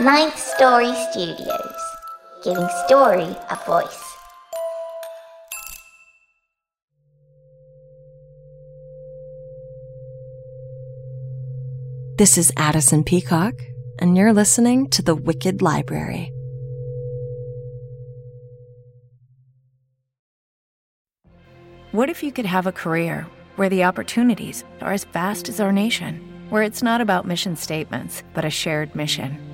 Ninth Story Studios, giving story a voice. This is Addison Peacock, and you're listening to The Wicked Library. What if you could have a career where the opportunities are as vast as our nation, where it's not about mission statements, but a shared mission?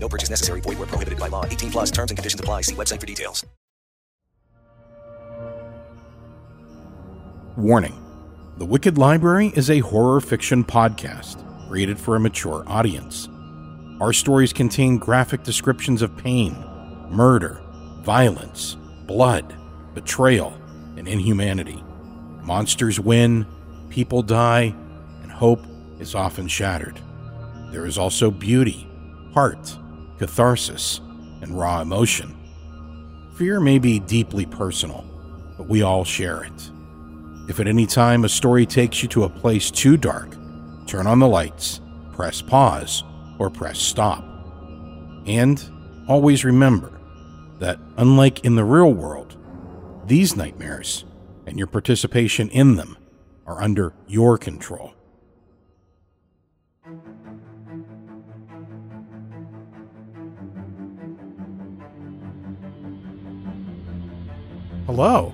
No purchase necessary. Void where prohibited by law. 18 plus terms and conditions apply. See website for details. Warning. The Wicked Library is a horror fiction podcast created for a mature audience. Our stories contain graphic descriptions of pain, murder, violence, blood, betrayal, and inhumanity. Monsters win, people die, and hope is often shattered. There is also beauty, heart, catharsis, and raw emotion. Fear may be deeply personal, but we all share it. If at any time a story takes you to a place too dark, turn on the lights, press pause, or press stop. And always remember that, unlike in the real world, these nightmares and your participation in them are under your control. Hello,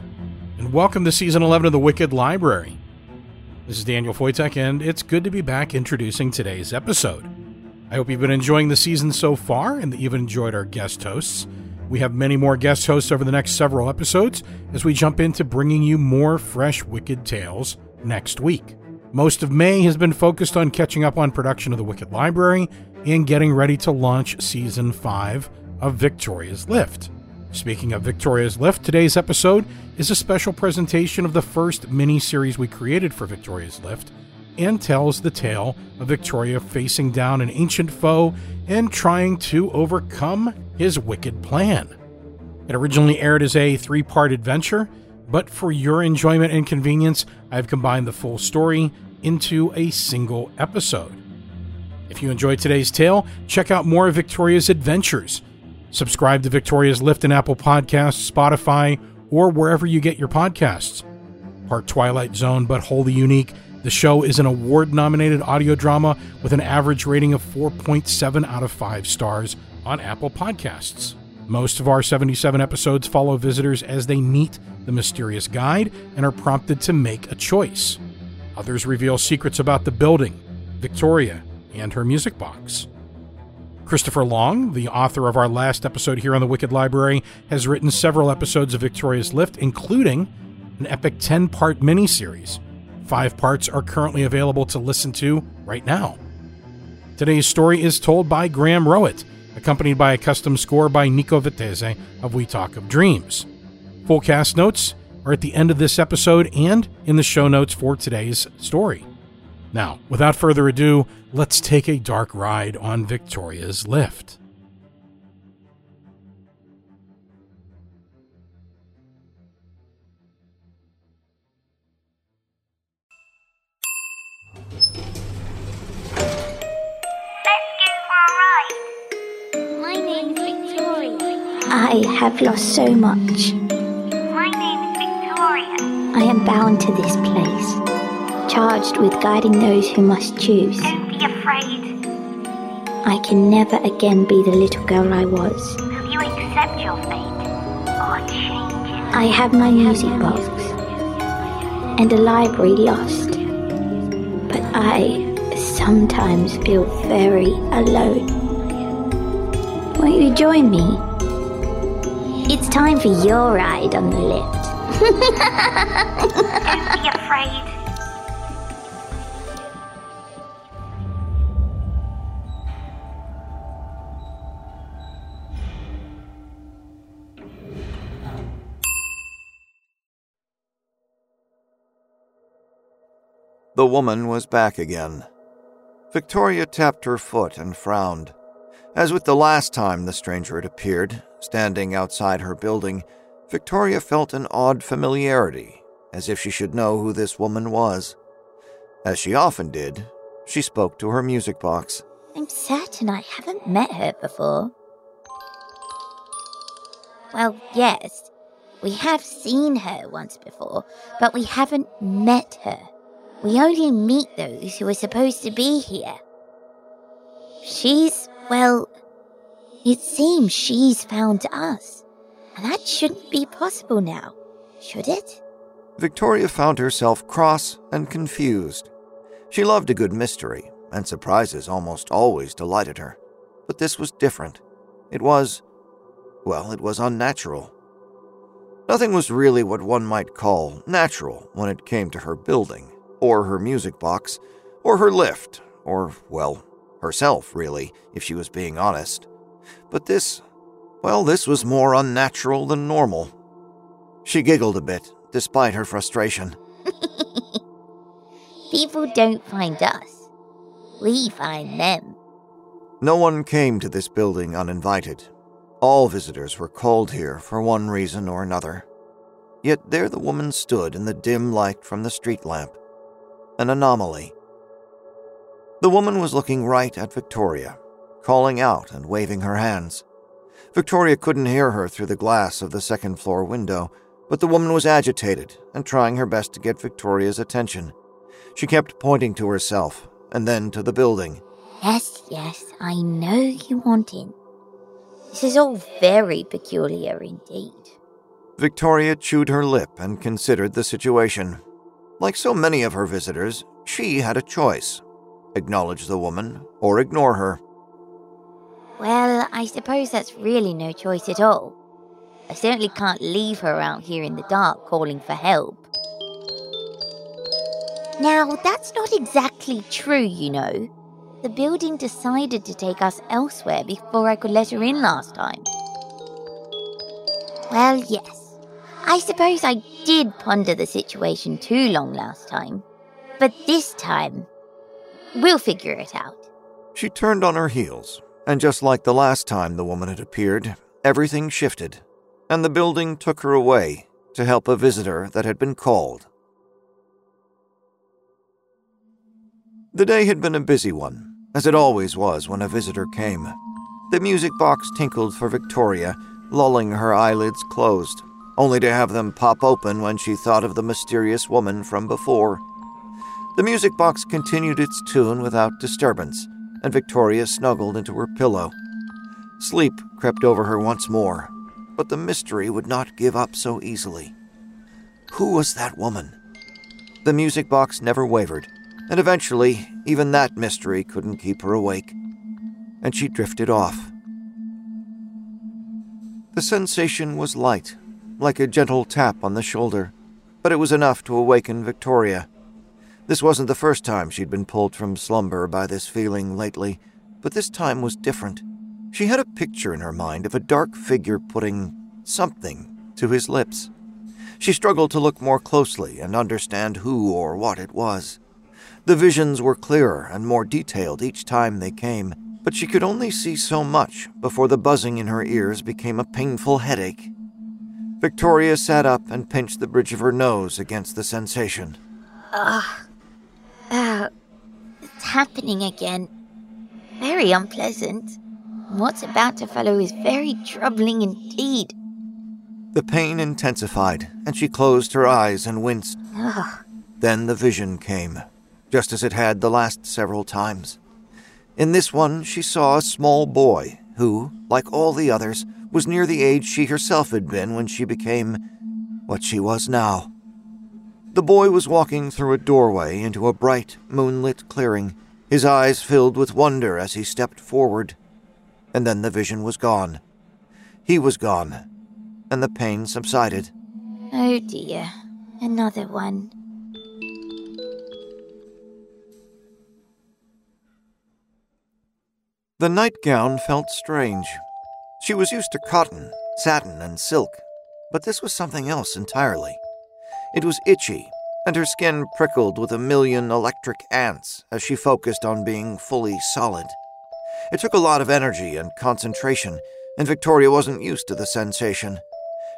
and welcome to season 11 of The Wicked Library. This is Daniel Foytik, and it's good to be back introducing today's episode. I hope you've been enjoying the season so far and that you've enjoyed our guest hosts. We have many more guest hosts over the next several episodes as we jump into bringing you more fresh Wicked tales next week. Most of May has been focused on catching up on production of The Wicked Library and getting ready to launch season 5 of Victoria's Lift. Speaking of Victoria's Lift, today's episode is a special presentation of the first mini series we created for Victoria's Lift and tells the tale of Victoria facing down an ancient foe and trying to overcome his wicked plan. It originally aired as a three part adventure, but for your enjoyment and convenience, I've combined the full story into a single episode. If you enjoyed today's tale, check out more of Victoria's adventures. Subscribe to Victoria's Lift and Apple Podcasts, Spotify, or wherever you get your podcasts. Part Twilight Zone, but wholly unique. The show is an award nominated audio drama with an average rating of 4.7 out of 5 stars on Apple Podcasts. Most of our 77 episodes follow visitors as they meet the mysterious guide and are prompted to make a choice. Others reveal secrets about the building, Victoria, and her music box. Christopher Long, the author of our last episode here on the Wicked Library, has written several episodes of Victoria's Lift, including an epic 10 part miniseries. Five parts are currently available to listen to right now. Today's story is told by Graham Rowat, accompanied by a custom score by Nico Vettese of We Talk of Dreams. Full cast notes are at the end of this episode and in the show notes for today's story. Now, without further ado, let's take a dark ride on Victoria's Lift. Let's go all right. My name's Victoria. I have lost so much. My name's Victoria. I am bound to this place, charged with guiding those who must choose. Don't be afraid. I can never again be the little girl I was. Will you accept your fate or change it? I have my music box and a library lost. But I sometimes feel very alone. Won't you join me? It's time for your ride on the lift. Don't be afraid. The woman was back again. Victoria tapped her foot and frowned. As with the last time the stranger had appeared, standing outside her building, Victoria felt an odd familiarity, as if she should know who this woman was. As she often did, she spoke to her music box. I'm certain I haven't met her before. Well, yes, we have seen her once before, but we haven't met her. We only meet those who are supposed to be here. She's, well, it seems she's found us. And that shouldn't be possible now, should it? Victoria found herself cross and confused. She loved a good mystery, and surprises almost always delighted her. But this was different. It was, well, it was unnatural. Nothing was really what one might call natural when it came to her building or her music box, or her lift, or, well, herself, really, if she was being honest. But this, well, this was more unnatural than normal. She giggled a bit, despite her frustration. People don't find us, we find them. No one came to this building uninvited. All visitors were called here for one reason or another. Yet there the woman stood in the dim light from the street lamp, an anomaly. The woman was looking right at Victoria, calling out and waving her hands. Victoria couldn't hear her through the glass of the second floor window, but the woman was agitated and trying her best to get Victoria's attention. She kept pointing to herself and then to the building. Yes, yes, I know you want in. This is all very peculiar indeed. Victoria chewed her lip and considered the situation. Like so many of her visitors, she had a choice acknowledge the woman or ignore her. Well, I suppose that's really no choice at all. I certainly can't leave her out here in the dark calling for help. Now, that's not exactly true, you know. The building decided to take us elsewhere before I could let her in last time. Well, yes. I suppose I did ponder the situation too long last time. But this time, we'll figure it out. She turned on her heels, and just like the last time the woman had appeared, everything shifted, and the building took her away to help a visitor that had been called. The day had been a busy one, as it always was when a visitor came. The music box tinkled for Victoria, lulling her eyelids closed, only to have them pop open when she thought of the mysterious woman from before. The music box continued its tune without disturbance, and Victoria snuggled into her pillow. Sleep crept over her once more, but the mystery would not give up so easily. Who was that woman? The music box never wavered, and eventually, even that mystery couldn't keep her awake, and she drifted off. The sensation was light, like a gentle tap on the shoulder, but it was enough to awaken Victoria. This wasn't the first time she'd been pulled from slumber by this feeling lately, but this time was different. She had a picture in her mind of a dark figure putting something to his lips. She struggled to look more closely and understand who or what it was. The visions were clearer and more detailed each time they came, but she could only see so much before the buzzing in her ears became a painful headache. Victoria sat up and pinched the bridge of her nose against the sensation. Ugh. Uh, it's happening again. Very unpleasant. What's about to follow is very troubling indeed. The pain intensified, and she closed her eyes and winced. Ugh. Then the vision came, just as it had the last several times. In this one, she saw a small boy who, like all the others, was near the age she herself had been when she became what she was now. The boy was walking through a doorway into a bright, moonlit clearing. His eyes filled with wonder as he stepped forward, and then the vision was gone. He was gone, and the pain subsided. Oh dear, another one. The nightgown felt strange. She was used to cotton, satin, and silk, but this was something else entirely. It was itchy, and her skin prickled with a million electric ants as she focused on being fully solid. It took a lot of energy and concentration, and Victoria wasn't used to the sensation.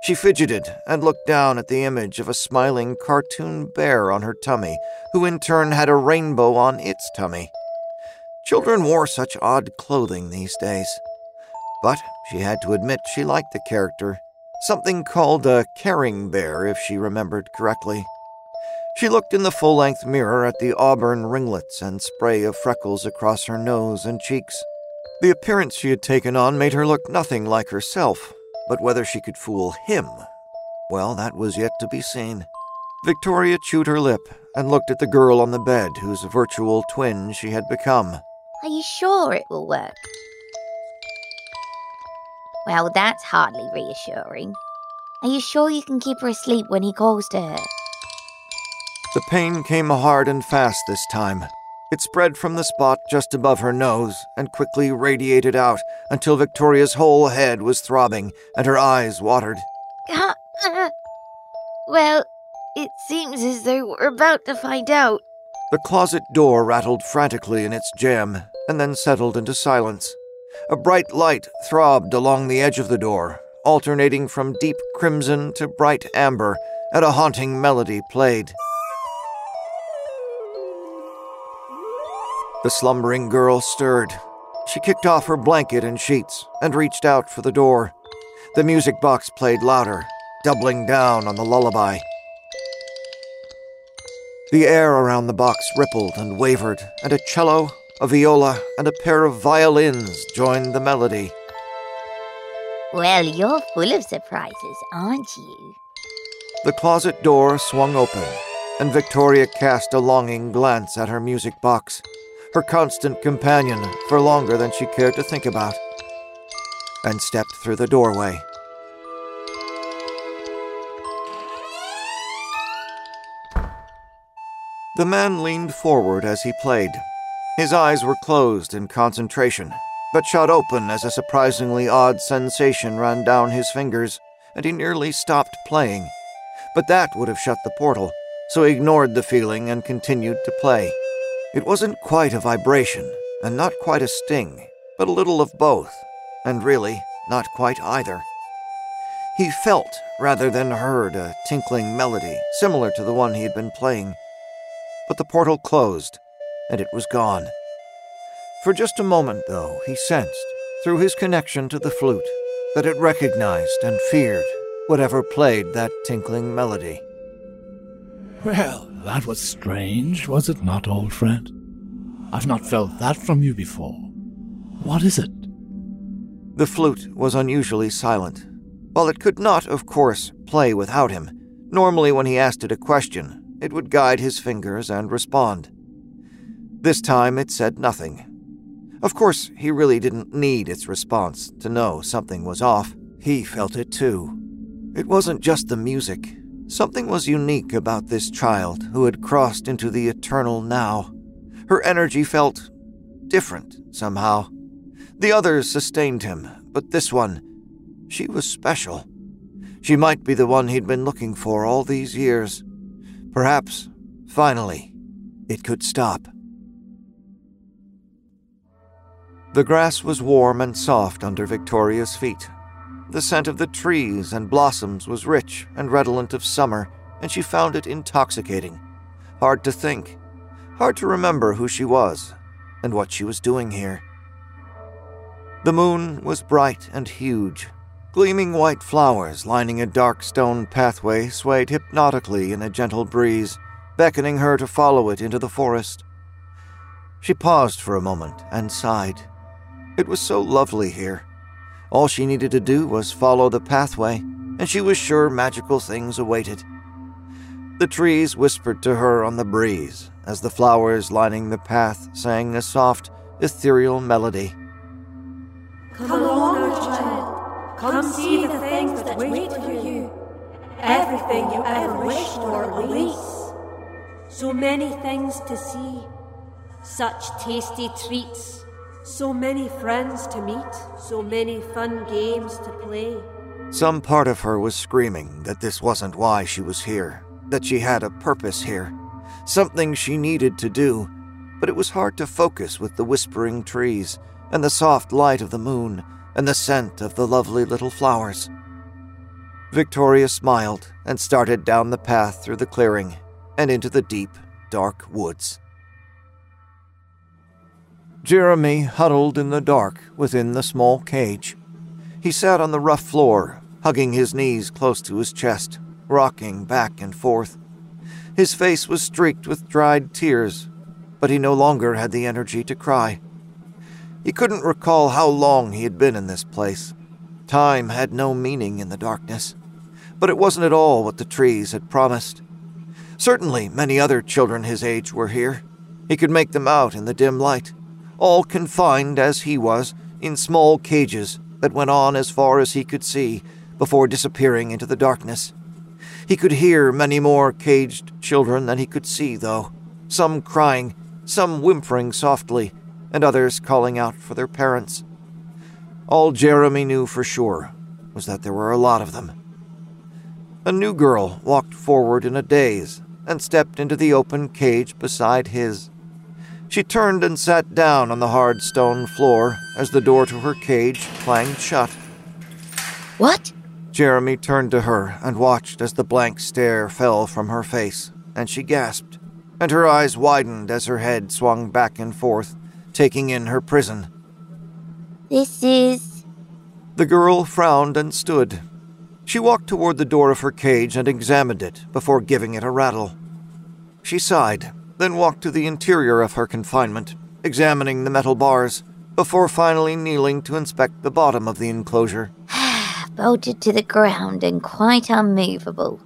She fidgeted and looked down at the image of a smiling cartoon bear on her tummy, who in turn had a rainbow on its tummy. Children wore such odd clothing these days. But she had to admit she liked the character, something called a caring bear, if she remembered correctly. She looked in the full length mirror at the auburn ringlets and spray of freckles across her nose and cheeks. The appearance she had taken on made her look nothing like herself, but whether she could fool him, well, that was yet to be seen. Victoria chewed her lip and looked at the girl on the bed whose virtual twin she had become. Are you sure it will work? Well, that's hardly reassuring. Are you sure you can keep her asleep when he calls to her? The pain came hard and fast this time. It spread from the spot just above her nose and quickly radiated out until Victoria's whole head was throbbing and her eyes watered. well, it seems as though we're about to find out. The closet door rattled frantically in its jamb and then settled into silence. A bright light throbbed along the edge of the door, alternating from deep crimson to bright amber, and a haunting melody played. The slumbering girl stirred. She kicked off her blanket and sheets and reached out for the door. The music box played louder, doubling down on the lullaby. The air around the box rippled and wavered, and a cello, a viola, and a pair of violins joined the melody. Well, you're full of surprises, aren't you? The closet door swung open, and Victoria cast a longing glance at her music box, her constant companion for longer than she cared to think about, and stepped through the doorway. The man leaned forward as he played. His eyes were closed in concentration, but shot open as a surprisingly odd sensation ran down his fingers, and he nearly stopped playing. But that would have shut the portal, so he ignored the feeling and continued to play. It wasn't quite a vibration, and not quite a sting, but a little of both, and really, not quite either. He felt, rather than heard, a tinkling melody similar to the one he had been playing but the portal closed, and it was gone. For just a moment, though, he sensed, through his connection to the flute, that it recognized and feared whatever played that tinkling melody. Well, that was strange, was it not, old friend? I've not felt that from you before. What is it? The flute was unusually silent. While it could not, of course, play without him, normally when he asked it a question, it would guide his fingers and respond. This time it said nothing. Of course, he really didn't need its response to know something was off. He felt it too. It wasn't just the music. Something was unique about this child who had crossed into the eternal now. Her energy felt different somehow. The others sustained him, but this one, she was special. She might be the one he'd been looking for all these years. Perhaps, finally, it could stop. The grass was warm and soft under Victoria's feet. The scent of the trees and blossoms was rich and redolent of summer, and she found it intoxicating. Hard to think, hard to remember who she was and what she was doing here. The moon was bright and huge. Gleaming white flowers lining a dark stone pathway swayed hypnotically in a gentle breeze, beckoning her to follow it into the forest. She paused for a moment and sighed. It was so lovely here. All she needed to do was follow the pathway, and she was sure magical things awaited. The trees whispered to her on the breeze as the flowers lining the path sang a soft, ethereal melody. Come along, our child. Come see the things that wait for you. Everything you ever wished for least. So many things to see. Such tasty treats. So many friends to meet. So many fun games to play. Some part of her was screaming that this wasn't why she was here, that she had a purpose here, something she needed to do, but it was hard to focus with the whispering trees and the soft light of the moon and the scent of the lovely little flowers. Victoria smiled and started down the path through the clearing and into the deep, dark woods. Jeremy huddled in the dark within the small cage. He sat on the rough floor, hugging his knees close to his chest, rocking back and forth. His face was streaked with dried tears, but he no longer had the energy to cry. He couldn't recall how long he had been in this place. Time had no meaning in the darkness, but it wasn't at all what the trees had promised. Certainly, many other children his age were here. He could make them out in the dim light, all confined as he was in small cages that went on as far as he could see before disappearing into the darkness. He could hear many more caged children than he could see, though, some crying, some whimpering softly, and others calling out for their parents. All Jeremy knew for sure was that there were a lot of them. A new girl walked forward in a daze and stepped into the open cage beside his. She turned and sat down on the hard stone floor as the door to her cage clanged shut. What? Jeremy turned to her and watched as the blank stare fell from her face, and she gasped, and her eyes widened as her head swung back and forth, taking in her prison. This is. The girl frowned and stood. She walked toward the door of her cage and examined it before giving it a rattle. She sighed, then walked to the interior of her confinement, examining the metal bars, before finally kneeling to inspect the bottom of the enclosure. Bolted to the ground and quite unmovable.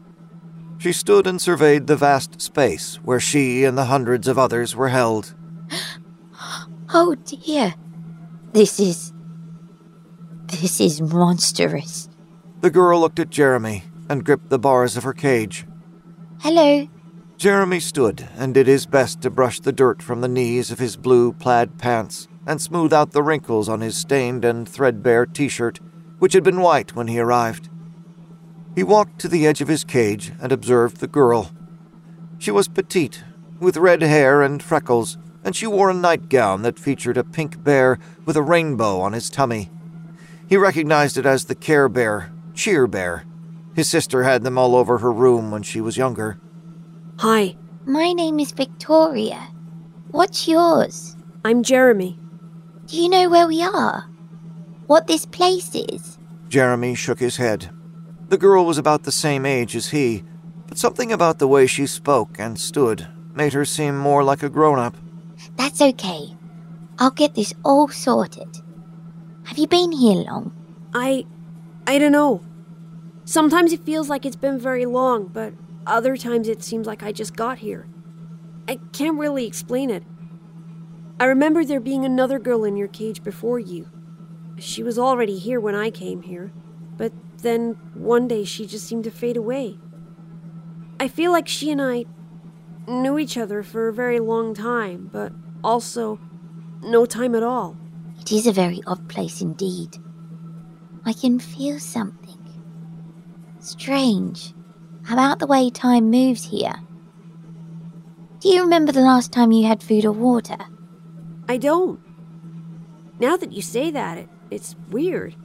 She stood and surveyed the vast space where she and the hundreds of others were held. Oh dear. This is. This is monstrous. The girl looked at Jeremy and gripped the bars of her cage. Hello. Jeremy stood and did his best to brush the dirt from the knees of his blue plaid pants and smooth out the wrinkles on his stained and threadbare t shirt, which had been white when he arrived. He walked to the edge of his cage and observed the girl. She was petite, with red hair and freckles, and she wore a nightgown that featured a pink bear with a rainbow on his tummy. He recognized it as the Care Bear, Cheer Bear. His sister had them all over her room when she was younger. Hi, My name is Victoria. What's yours? I'm Jeremy. Do you know where we are? What this place is? Jeremy shook his head. The girl was about the same age as he, but something about the way she spoke and stood made her seem more like a grown up. That's okay. I'll get this all sorted. Have you been here long? I. I don't know. Sometimes it feels like it's been very long, but other times it seems like I just got here. I can't really explain it. I remember there being another girl in your cage before you. She was already here when I came here, but then one day she just seemed to fade away. I feel like she and I knew each other for a very long time, but also no time at all. It is a very odd place indeed. I can feel something strange about the way time moves here. Do you remember the last time you had food or water? I don't. Now that you say that, it, it's weird.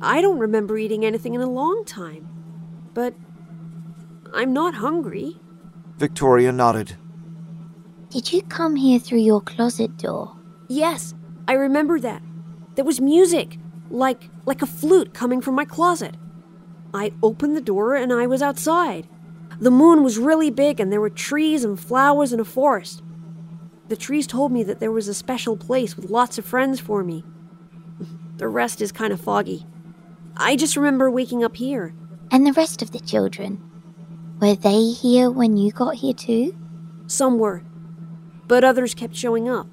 I don't remember eating anything in a long time. But I'm not hungry. Victoria nodded. Did you come here through your closet door? Yes, I remember that. There was music, like like a flute coming from my closet. I opened the door and I was outside. The moon was really big and there were trees and flowers and a forest. The trees told me that there was a special place with lots of friends for me. The rest is kind of foggy. I just remember waking up here. And the rest of the children? Were they here when you got here too? Some were, but others kept showing up.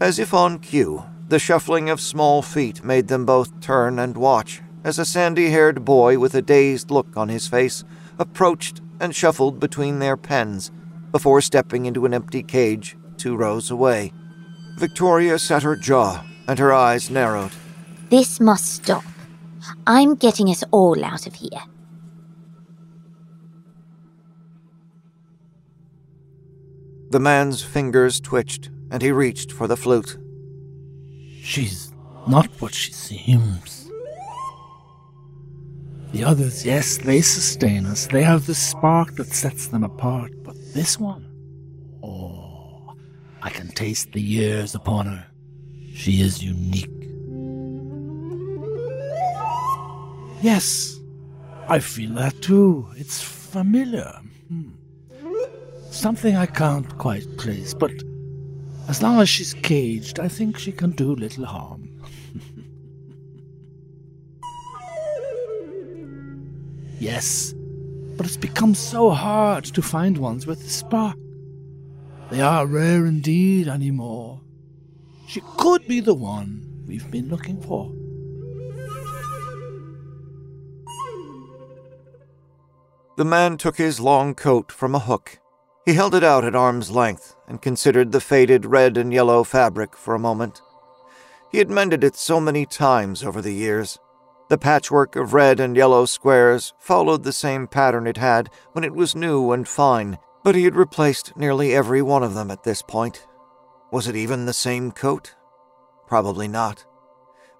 As if on cue, the shuffling of small feet made them both turn and watch as a sandy haired boy with a dazed look on his face approached and shuffled between their pens before stepping into an empty cage two rows away. Victoria set her jaw and her eyes narrowed. This must stop. I'm getting us all out of here. The man's fingers twitched and he reached for the flute. She's not what she seems. The others, yes, they sustain us. They have the spark that sets them apart. But this one, oh, I can taste the years upon her. She is unique. Yes, I feel that too. It's familiar. Hmm. Something I can't quite place, but as long as she's caged, I think she can do little harm. Yes, but it's become so hard to find ones with the spark. They are rare indeed anymore. She could be the one we've been looking for. The man took his long coat from a hook. He held it out at arm's length and considered the faded red and yellow fabric for a moment. He had mended it so many times over the years. The patchwork of red and yellow squares followed the same pattern it had when it was new and fine, but he had replaced nearly every one of them at this point. Was it even the same coat? Probably not.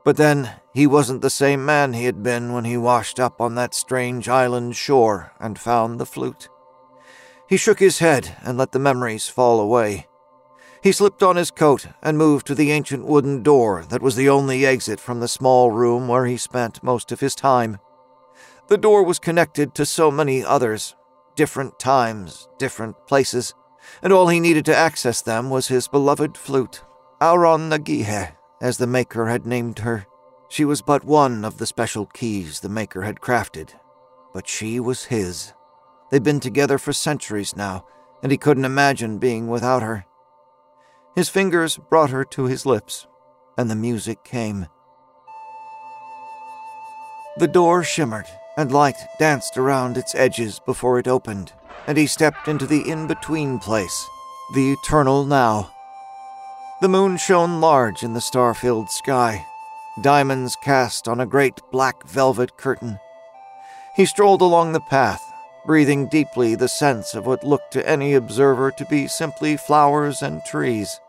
But then, he wasn't the same man he had been when he washed up on that strange island shore and found the flute. He shook his head and let the memories fall away. He slipped on his coat and moved to the ancient wooden door that was the only exit from the small room where he spent most of his time. The door was connected to so many others, different times, different places, and all he needed to access them was his beloved flute, Auron Nagihe, as the Maker had named her. She was but one of the special keys the Maker had crafted, but she was his. They'd been together for centuries now, and he couldn't imagine being without her. His fingers brought her to his lips, and the music came. The door shimmered, and light danced around its edges before it opened, and he stepped into the in between place, the eternal now. The moon shone large in the star filled sky, diamonds cast on a great black velvet curtain. He strolled along the path, breathing deeply the scents of what looked to any observer to be simply flowers and trees.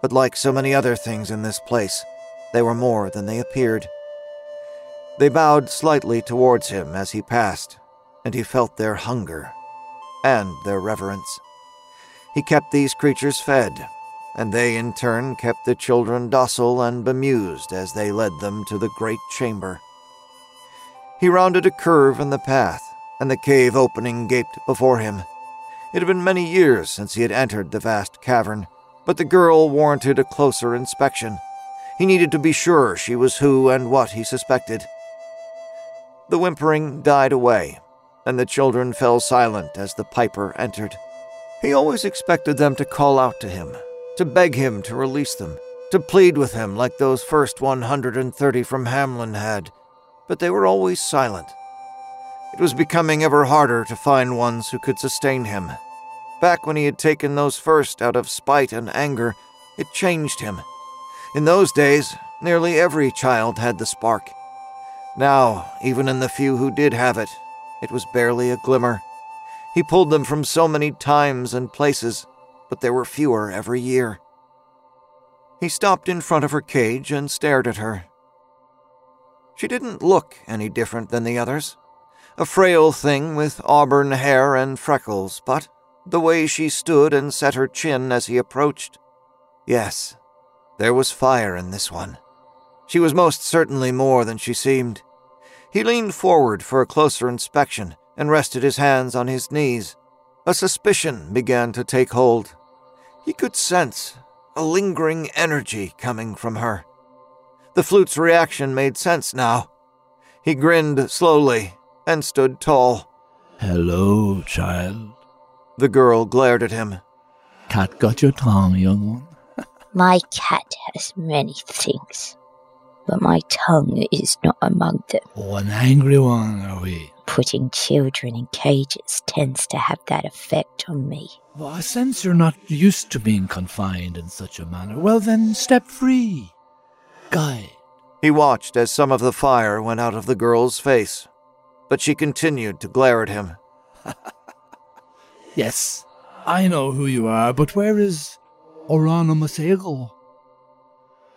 But like so many other things in this place, they were more than they appeared. They bowed slightly towards him as he passed, and he felt their hunger and their reverence. He kept these creatures fed, and they in turn kept the children docile and bemused as they led them to the great chamber. He rounded a curve in the path, and the cave opening gaped before him. It had been many years since he had entered the vast cavern, but the girl warranted a closer inspection. He needed to be sure she was who and what he suspected. The whimpering died away, and the children fell silent as the piper entered. He always expected them to call out to him, to beg him to release them, to plead with him like those first 130 from Hameln had, but they were always silent. It was becoming ever harder to find ones who could sustain him. Back when he had taken those first out of spite and anger, it changed him. In those days, nearly every child had the spark. Now, even in the few who did have it, it was barely a glimmer. He pulled them from so many times and places, but there were fewer every year. He stopped in front of her cage and stared at her. She didn't look any different than the others. A frail thing with auburn hair and freckles, but the way she stood and set her chin as he approached. Yes, there was fire in this one. She was most certainly more than she seemed. He leaned forward for a closer inspection and rested his hands on his knees. A suspicion began to take hold. He could sense a lingering energy coming from her. The flute's reaction made sense now. He grinned slowly and stood tall. Hello, child. The girl glared at him. Cat got your tongue, young one. My cat has many things, but my tongue is not among them. Oh, an angry one, are we? Putting children in cages tends to have that effect on me. Well, I sense you're not used to being confined in such a manner. Well, then, step free. Guide. He watched as some of the fire went out of the girl's face, but she continued to glare at him. Yes, I know who you are, but where is Orana Masego?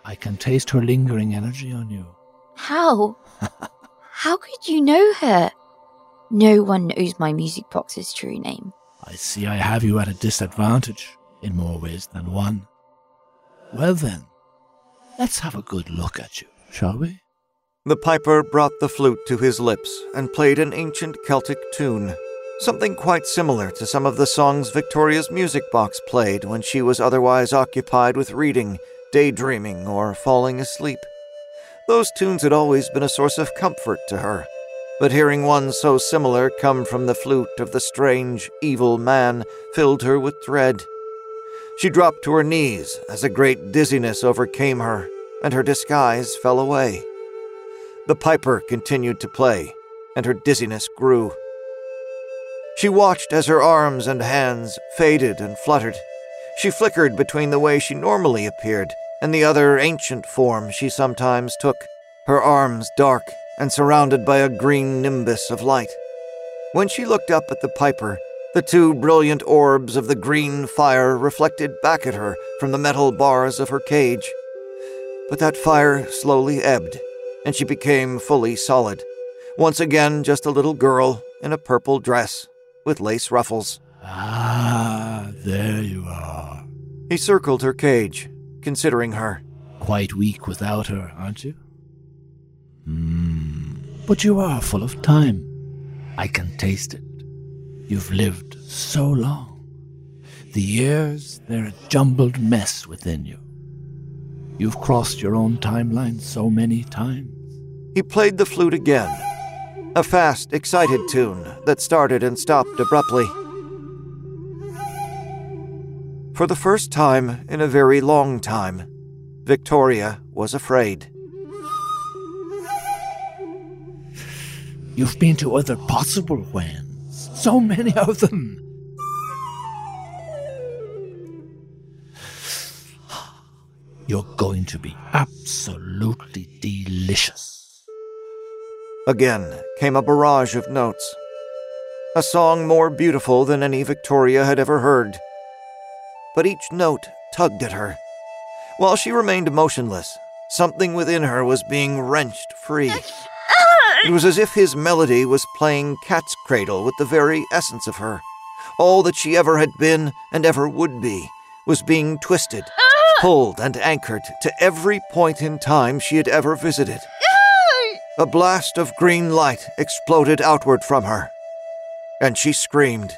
I can taste her lingering energy on you. How? How could you know her? No one knows my music box's true name. I see I have you at a disadvantage in more ways than one. Well then, let's have a good look at you, shall we? The piper brought the flute to his lips and played an ancient Celtic tune, something quite similar to some of the songs Victoria's music box played when she was otherwise occupied with reading, daydreaming, or falling asleep. Those tunes had always been a source of comfort to her, but hearing one so similar come from the flute of the strange, evil man filled her with dread. She dropped to her knees as a great dizziness overcame her, and her disguise fell away. The piper continued to play, and her dizziness grew. She watched as her arms and hands faded and fluttered. She flickered between the way she normally appeared and the other ancient form she sometimes took, her arms dark and surrounded by a green nimbus of light. When she looked up at the piper, the two brilliant orbs of the green fire reflected back at her from the metal bars of her cage. But that fire slowly ebbed, and she became fully solid. Once again, just a little girl in a purple dress with lace ruffles. Ah, there you are. He circled her cage, considering her. Quite weak without her, aren't you? Hmm. But you are full of time. I can taste it. You've lived so long. The years, they're a jumbled mess within you. You've crossed your own timeline so many times. He played the flute again, a fast, excited tune that started and stopped abruptly. For the first time in a very long time, Victoria was afraid. You've been to other possible Whens. So many of them. You're going to be absolutely delicious. Again came a barrage of notes. A song more beautiful than any Victoria had ever heard. But each note tugged at her. While she remained motionless, something within her was being wrenched free. It was as if his melody was playing cat's cradle with the very essence of her. All that she ever had been and ever would be was being twisted, pulled, and anchored to every point in time she had ever visited. A blast of green light exploded outward from her, and she screamed.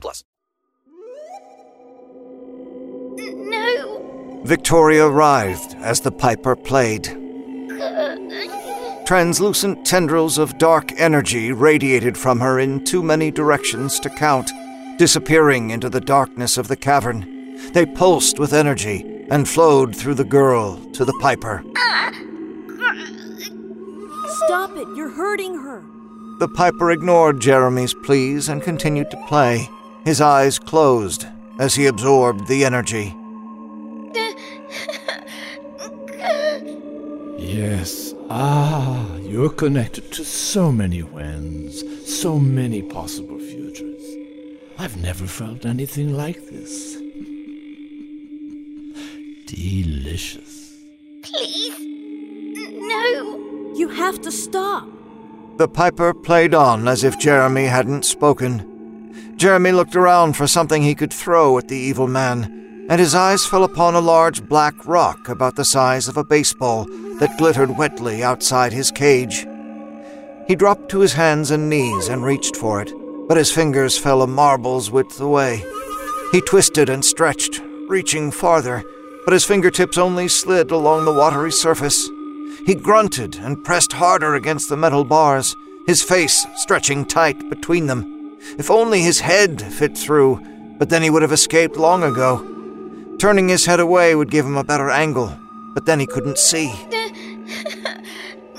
plus. No. Victoria writhed as the piper played. Translucent tendrils of dark energy radiated from her in too many directions to count, disappearing into the darkness of the cavern. They pulsed with energy and flowed through the girl to the piper. Stop it, you're hurting her. The piper ignored Jeremy's pleas and continued to play, his eyes closed as he absorbed the energy. Yes. Ah, you're connected to so many Whens, so many possible futures. I've never felt anything like this. delicious. Please? No. You have to stop. The piper played on as if Jeremy hadn't spoken. Jeremy looked around for something he could throw at the evil man, and his eyes fell upon a large black rock about the size of a baseball that glittered wetly outside his cage. He dropped to his hands and knees and reached for it, but his fingers fell a marble's width away. He twisted and stretched, reaching farther, but his fingertips only slid along the watery surface. He grunted and pressed harder against the metal bars, his face stretching tight between them. If only his head fit through, but then he would have escaped long ago. Turning his head away would give him a better angle, but then he couldn't see.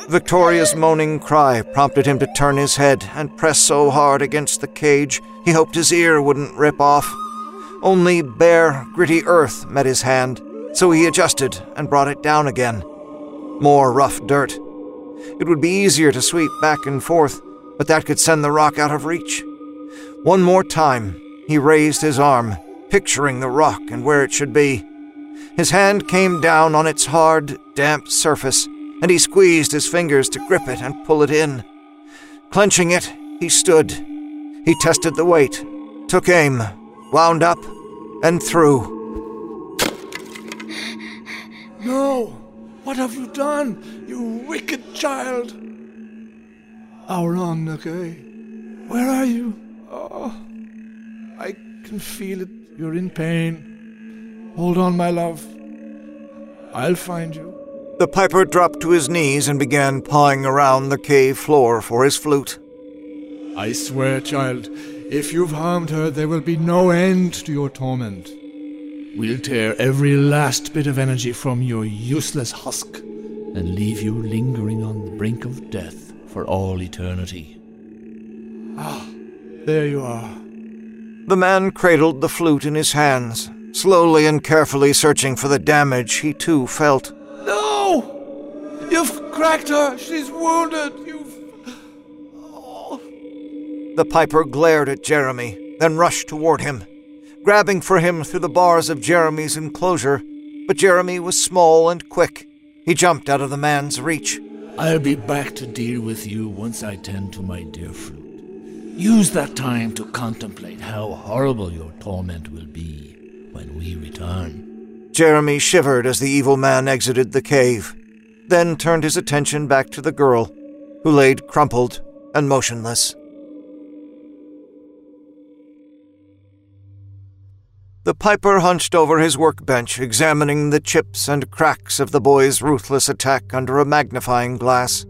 Victoria's moaning cry prompted him to turn his head and press so hard against the cage he hoped his ear wouldn't rip off. Only bare, gritty earth met his hand, so he adjusted and brought it down again. More rough dirt. It would be easier to sweep back and forth, but that could send the rock out of reach. One more time, he raised his arm, picturing the rock and where it should be. His hand came down on its hard, damp surface, and he squeezed his fingers to grip it and pull it in. Clenching it, he stood. He tested the weight, took aim, wound up, and threw. No! What have you done, you wicked child? Auron, okay? Where are you? Oh, I can feel it. You're in pain. Hold on, my love. I'll find you. The piper dropped to his knees and began pawing around the cave floor for his flute. I swear, child, if you've harmed her, there will be no end to your torment. We'll tear every last bit of energy from your useless husk and leave you lingering on the brink of death for all eternity. Ah, there you are. The man cradled the flute in his hands, slowly and carefully searching for the damage he too felt. No! You've cracked her! She's wounded! You've. Oh. The piper glared at Jeremy, then rushed toward him, grabbing for him through the bars of Jeremy's enclosure. But Jeremy was small and quick. He jumped out of the man's reach. I'll be back to deal with you once I tend to my dear flute. Use that time to contemplate how horrible your torment will be when we return. Jeremy shivered as the evil man exited the cave, then turned his attention back to the girl, who laid crumpled and motionless. The piper hunched over his workbench, examining the chips and cracks of the boy's ruthless attack under a magnifying glass.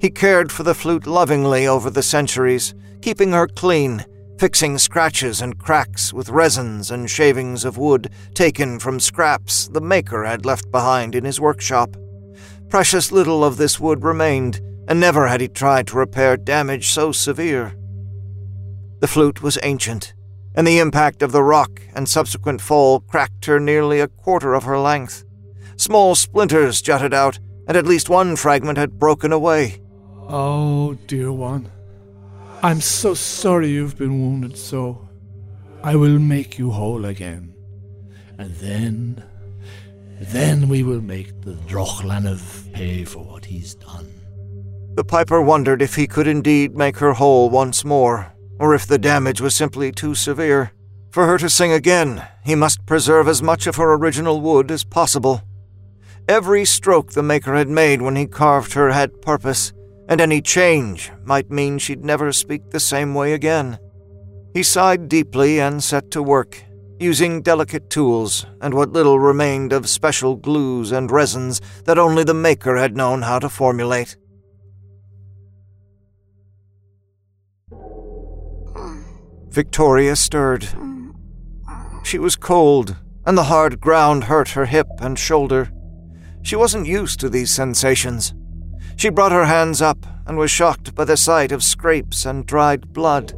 He cared for the flute lovingly over the centuries, keeping her clean, fixing scratches and cracks with resins and shavings of wood taken from scraps the maker had left behind in his workshop. Precious little of this wood remained, and never had he tried to repair damage so severe. The flute was ancient, and the impact of the rock and subsequent fall cracked her nearly a quarter of her length. Small splinters jutted out, and at least one fragment had broken away. Oh, dear one. I'm so sorry you've been wounded so. I will make you whole again. And then. Then we will make the drochleanbh pay for what he's done. The piper wondered if he could indeed make her whole once more, or if the damage was simply too severe. For her to sing again, he must preserve as much of her original wood as possible. Every stroke the maker had made when he carved her had purpose, and any change might mean she'd never speak the same way again. He sighed deeply and set to work, using delicate tools and what little remained of special glues and resins that only the maker had known how to formulate. Victoria stirred. She was cold, and the hard ground hurt her hip and shoulder. She wasn't used to these sensations. She brought her hands up and was shocked by the sight of scrapes and dried blood.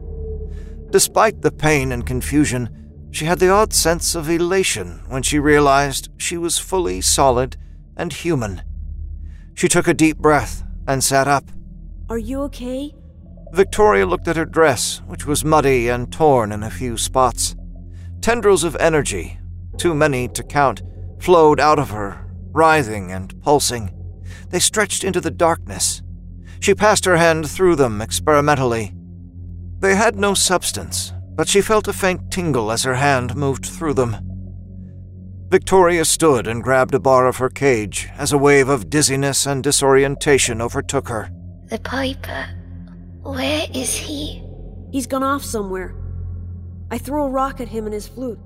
Despite the pain and confusion, she had the odd sense of elation when she realized she was fully solid and human. She took a deep breath and sat up. Are you okay? Victoria looked at her dress, which was muddy and torn in a few spots. Tendrils of energy, too many to count, flowed out of her, writhing and pulsing. They stretched into the darkness. She passed her hand through them experimentally. They had no substance, but she felt a faint tingle as her hand moved through them. Victoria stood and grabbed a bar of her cage as a wave of dizziness and disorientation overtook her. The Piper. Where is he? He's gone off somewhere. I threw a rock at him and his flute.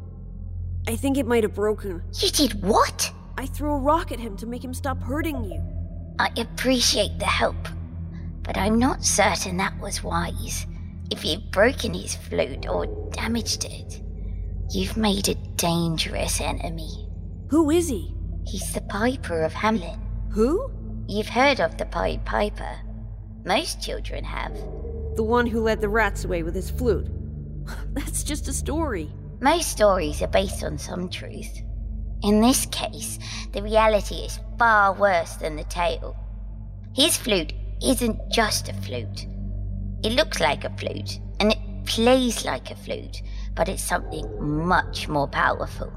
I think it might have broken. You did what? I threw a rock at him to make him stop hurting you. I appreciate the help, but I'm not certain that was wise. If you've broken his flute or damaged it, you've made a dangerous enemy. Who is he? He's the Piper of Hameln. Who? You've heard of the Pied Piper. Most children have. The one who led the rats away with his flute. That's just a story. Most stories are based on some truth. In this case, the reality is far worse than the tale. His flute isn't just a flute. It looks like a flute, and it plays like a flute, but it's something much more powerful.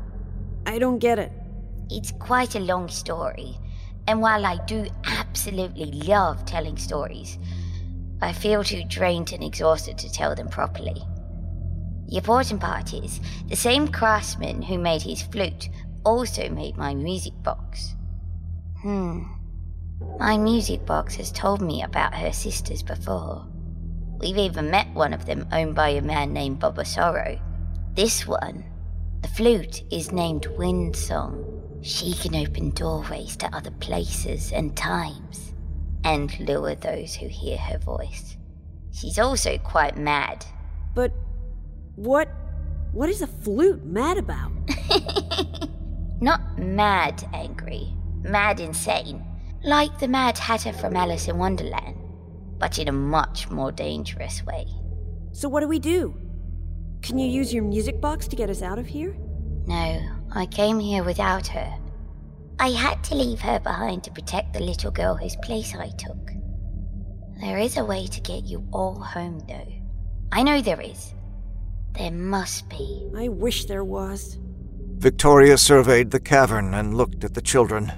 I don't get it. It's quite a long story, and while I do absolutely love telling stories, I feel too drained and exhausted to tell them properly. The important part is, the same craftsman who made his flute also made my music box. Hmm. My music box has told me about her sisters before. We've even met one of them owned by a man named Boba Sorrow. This one, the flute, is named Wind Song. She can open doorways to other places and times and lure those who hear her voice. She's also quite mad. But what what is a flute mad about? Not mad angry, mad insane. Like the Mad Hatter from Alice in Wonderland, but in a much more dangerous way. So what do we do? Can you use your music box to get us out of here? No, I came here without her. I had to leave her behind to protect the little girl whose place I took. There is a way to get you all home, though. I know there is. There must be. I wish there was. Victoria surveyed the cavern and looked at the children.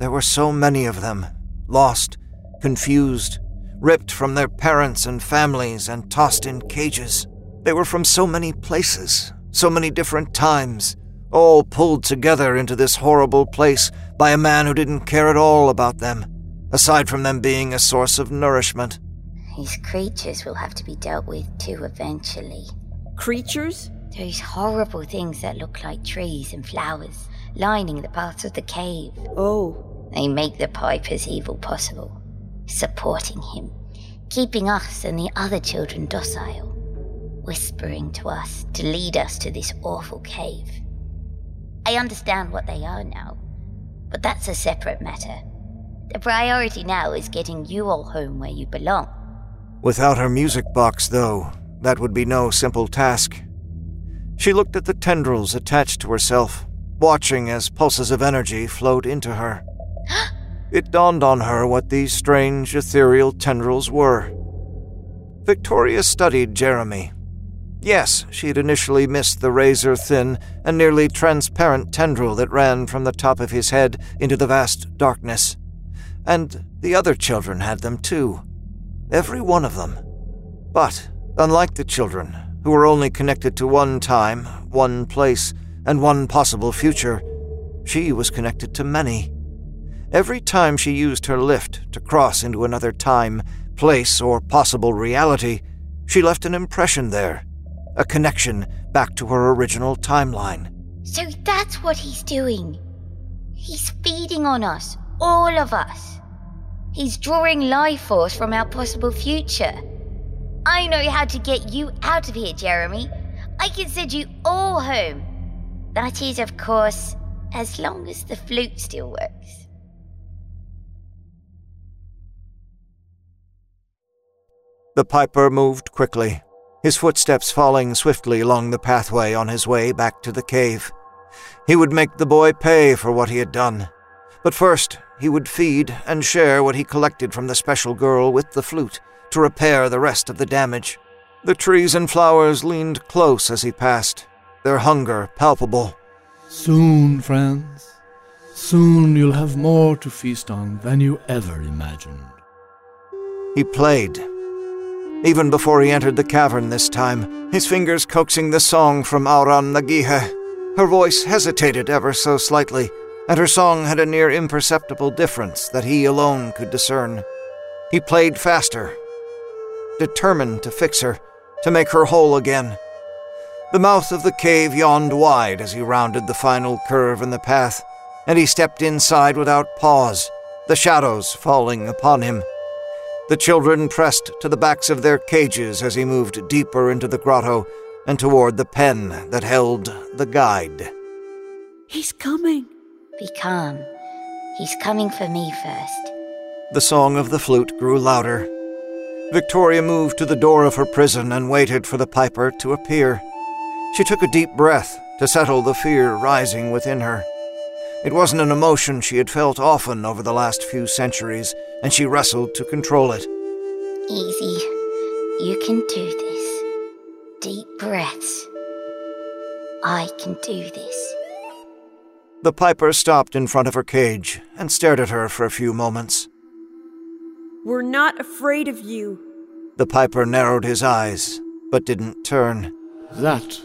There were so many of them, lost, confused, ripped from their parents and families and tossed in cages. They were from so many places, so many different times, all pulled together into this horrible place by a man who didn't care at all about them, aside from them being a source of nourishment. These creatures will have to be dealt with too eventually. Creatures? Those horrible things that look like trees and flowers lining the paths of the cave. Oh. They make the Piper's evil possible, supporting him, keeping us and the other children docile, whispering to us to lead us to this awful cave. I understand what they are now, but that's a separate matter. The priority now is getting you all home where you belong. Without her music box, though, that would be no simple task. She looked at the tendrils attached to herself, watching as pulses of energy flowed into her. It dawned on her what these strange, ethereal tendrils were. Victoria studied Jeremy. Yes, she had initially missed the razor thin and nearly transparent tendril that ran from the top of his head into the vast darkness. And the other children had them too. Every one of them. But, unlike the children, who were only connected to one time, one place, and one possible future, she was connected to many. Every time she used her lift to cross into another time, place, or possible reality, she left an impression there, a connection back to her original timeline. So that's what he's doing. He's feeding on us, all of us. He's drawing life force from our possible future. I know how to get you out of here, Jeremy. I can send you all home. That is, of course, as long as the flute still works. The piper moved quickly, his footsteps falling swiftly along the pathway on his way back to the cave. He would make the boy pay for what he had done. But first, he would feed and share what he collected from the special girl with the flute to repair the rest of the damage. The trees and flowers leaned close as he passed, their hunger palpable. Soon, friends, Soon you'll have more to feast on than you ever imagined. He played. Even before he entered the cavern this time, his fingers coaxing the song from Amhrán na Gaoithe. Her voice hesitated ever so slightly, and her song had a near imperceptible difference that he alone could discern. He played faster, determined to fix her, to make her whole again. The mouth of the cave yawned wide as he rounded the final curve in the path, and he stepped inside without pause, the shadows falling upon him. The children pressed to the backs of their cages as he moved deeper into the grotto and toward the pen that held the guide. He's coming. Be calm. He's coming for me first. The song of the flute grew louder. Victoria moved to the door of her prison and waited for the piper to appear. She took a deep breath to settle the fear rising within her. It wasn't an emotion she had felt often over the last few centuries, and she wrestled to control it. Easy. You can do this. Deep breaths. I can do this. The piper stopped in front of her cage and stared at her for a few moments. We're not afraid of you. The piper narrowed his eyes, but didn't turn. That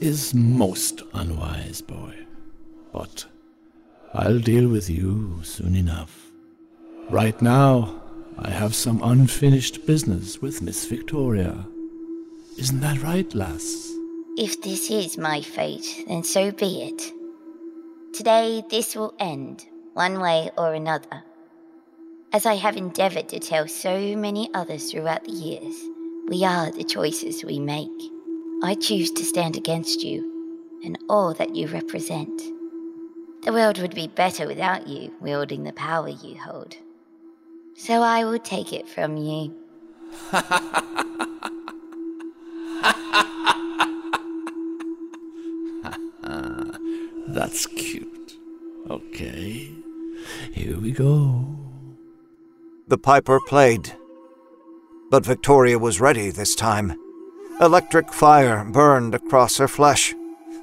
is most unwise, boy. But I'll deal with you soon enough. Right now, I have some unfinished business with Miss Victoria. Isn't that right, lass? If this is my fate, then so be it. Today, this will end, one way or another. As I have endeavored to tell so many others throughout the years, we are the choices we make. I choose to stand against you and all that you represent. The world would be better without you wielding the power you hold. So I will take it from you. That's cute. Okay, here we go. The piper played. But Victoria was ready this time. Electric fire burned across her flesh.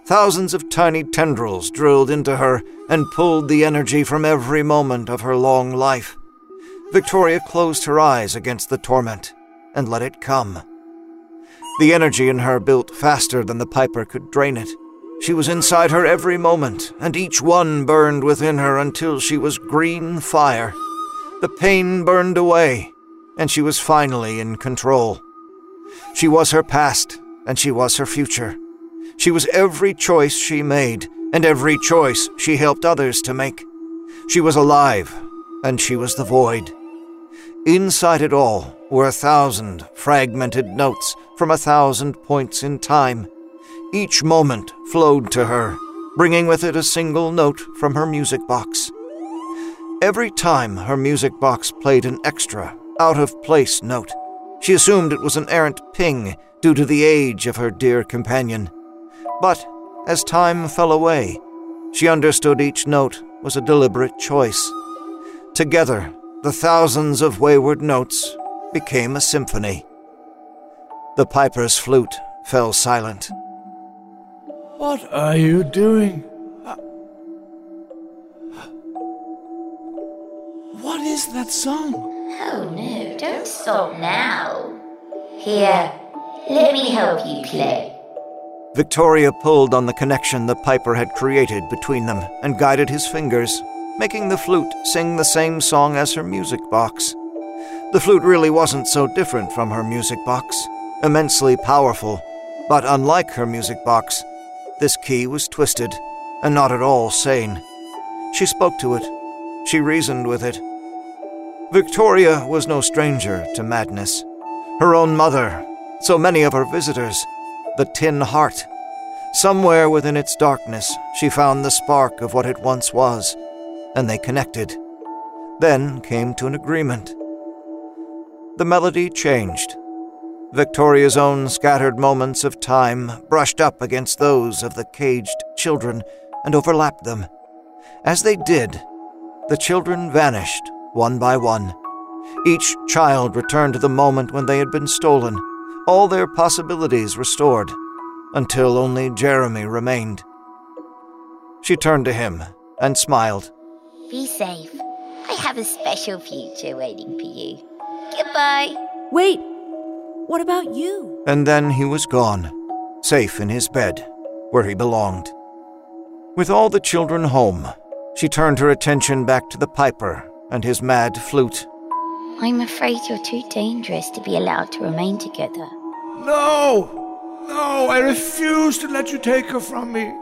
Thousands of tiny tendrils drilled into her and pulled the energy from every moment of her long life. Victoria closed her eyes against the torment and let it come. The energy in her built faster than the piper could drain it. She was inside her every moment, and each one burned within her until she was green fire. The pain burned away, and she was finally in control. She was her past, and she was her future. She was every choice she made, and every choice she helped others to make. She was alive, and she was the void. Inside it all were a thousand fragmented notes from a thousand points in time. Each moment flowed to her, bringing with it a single note from her music box. Every time her music box played an extra, out of place note, she assumed it was an errant ping due to the age of her dear companion. But as time fell away, she understood each note was a deliberate choice. Together, the thousands of wayward notes became a symphony. The piper's flute fell silent. What are you doing? What is that song? Oh no, don't stop now. Here, let me help you play. Victoria pulled on the connection the piper had created between them and guided his fingers, making the flute sing the same song as her music box. The flute really wasn't so different from her music box, immensely powerful, but unlike her music box, this key was twisted and not at all sane. She spoke to it. She reasoned with it. Victoria was no stranger to madness. Her own mother, so many of her visitors, the tin heart. Somewhere within its darkness, she found the spark of what it once was, and they connected. Then came to an agreement. The melody changed. Victoria's own scattered moments of time brushed up against those of the caged children and overlapped them. As they did, the children vanished one by one. Each child returned to the moment when they had been stolen, all their possibilities restored, until only Jeremy remained. She turned to him and smiled. Be safe. I have a special future waiting for you. Goodbye. Wait! What about you? And then he was gone, safe in his bed, where he belonged. With all the children home, she turned her attention back to the piper and his mad flute. I'm afraid you're too dangerous to be allowed to remain together. No! No, I refuse to let you take her from me.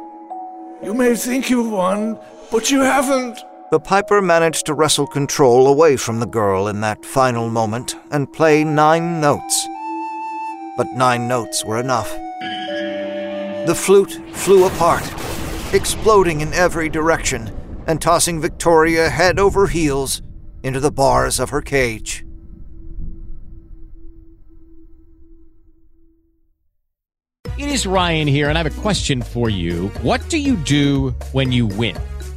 You may think you've won, but you haven't. The piper managed to wrestle control away from the girl in that final moment and play nine notes. But nine notes were enough. The flute flew apart, exploding in every direction and tossing Victoria head over heels into the bars of her cage. It is Ryan here, and I have a question for you. What do you do when you win?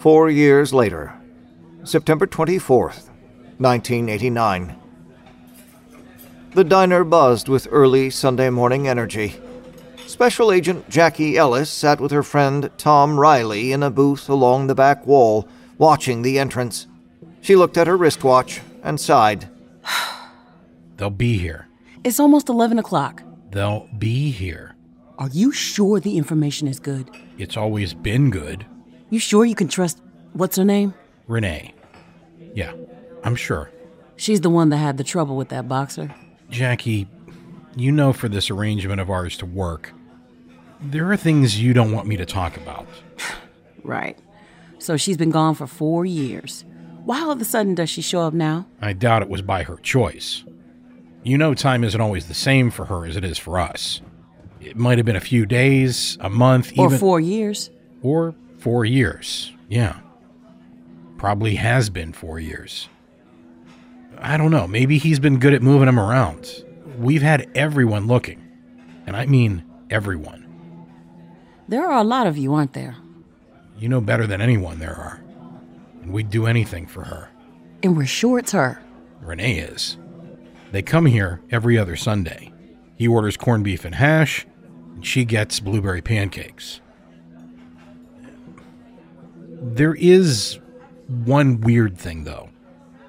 Four years later, September 24th, 1989. The diner buzzed with early Sunday morning energy. Special Agent Jackie Ellis sat with her friend Tom Riley in a booth along the back wall, watching the entrance. She looked at her wristwatch and sighed. They'll be here. It's almost 11 o'clock. They'll be here. Are you sure the information is good? It's always been good. You sure you can trust what's her name? Renee. Yeah, I'm sure. She's the one that had the trouble with that boxer. Jackie, you know for this arrangement of ours to work, there are things you don't want me to talk about. Right. So she's been gone for four years. Why all of a sudden does she show up now? I doubt it was by her choice. You know, time isn't always the same for her as it is for us. It might have been a few days, a month, Or even. four years. Or four years, yeah. Probably has been four years. I don't know. Maybe he's been good at moving them around. We've had everyone looking. And I mean everyone. There are a lot of you, aren't there? You know better than anyone there are. And we'd do anything for her. And we're sure it's her. Renee is. They come here every other Sunday. He orders corned beef and hash, and she gets blueberry pancakes. There is one weird thing, though.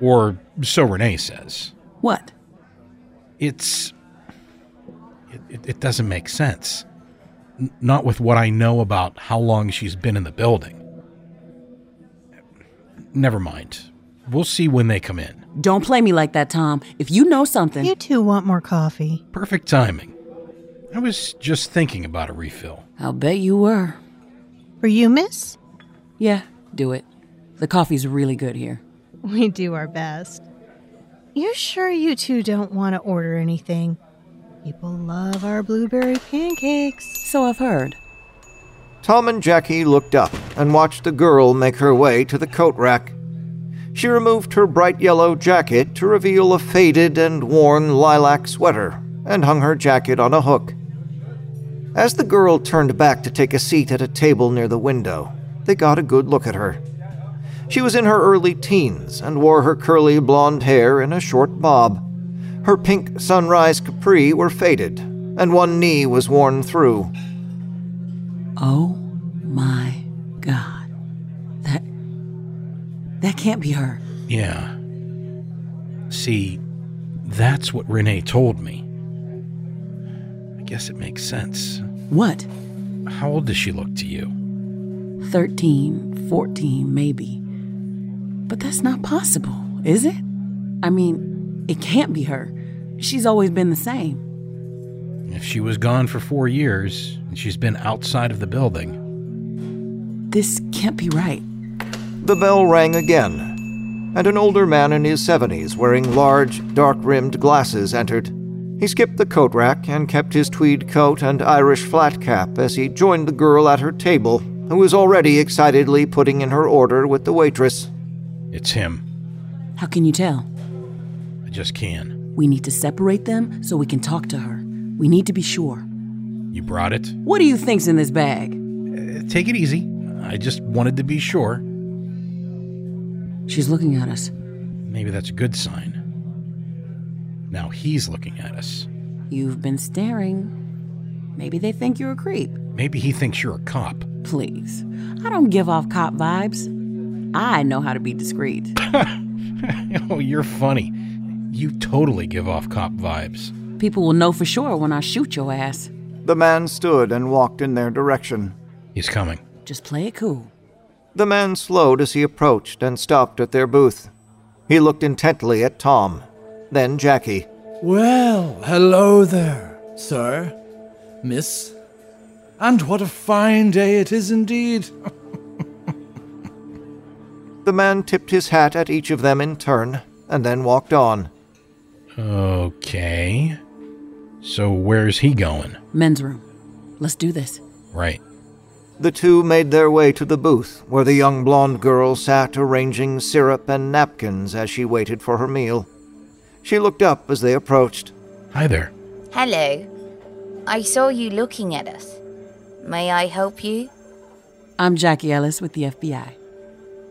Or so Renee says. What? It's. It, it, it doesn't make sense. N- not with what I know about how long she's been in the building. Never mind. We'll see when they come in. Don't play me like that, Tom. If you know something. You two want more coffee. Perfect timing. I was just thinking about a refill. I'll bet you were. For you, miss? Yeah, do it. The coffee's really good here. We do our best. You're sure you two don't want to order anything? People love our blueberry pancakes. So I've heard. Tom and Jackie looked up and watched the girl make her way to the coat rack. She removed her bright yellow jacket to reveal a faded and worn lilac sweater and hung her jacket on a hook. As the girl turned back to take a seat at a table near the window, they got a good look at her. She was in her early teens and wore her curly blonde hair in a short bob. Her pink sunrise capri were faded, and one knee was worn through. Oh my god. That. That can't be her. Yeah. See, that's what Renee told me. I guess it makes sense. What? How old does she look to you? 13, 14, maybe. But that's not possible, is it? I mean, it can't be her. She's always been the same. If she was gone for four years and she's been outside of the building, This can't be right. The bell rang again, and an older man in his 70s wearing large, dark rimmed glasses entered. He skipped the coat rack and kept his tweed coat and Irish flat cap as he joined the girl at her table, who was already excitedly putting in her order with the waitress. It's him. How can you tell? I just can. We need to separate them so we can talk to her. We need to be sure. You brought it? What do you think's in this bag? Uh, take it easy. I just wanted to be sure. She's looking at us. Maybe that's a good sign. Now he's looking at us. You've been staring. Maybe they think you're a creep. Maybe he thinks you're a cop. Please. I don't give off cop vibes. I know how to be discreet. oh, you're funny. You totally give off cop vibes. People will know for sure when I shoot your ass. The man stood and walked in their direction. He's coming. Just play it cool. The man slowed as he approached and stopped at their booth. He looked intently at Tom, then Jackie. Well, hello there, sir, miss. And what a fine day it is indeed. the man tipped his hat at each of them in turn and then walked on. Okay. So where's he going? Men's room. Let's do this. Right. The two made their way to the booth where the young blonde girl sat arranging syrup and napkins as she waited for her meal. She looked up as they approached. Hi there. Hello. I saw you looking at us. May I help you? I'm Jackie Ellis with the FBI.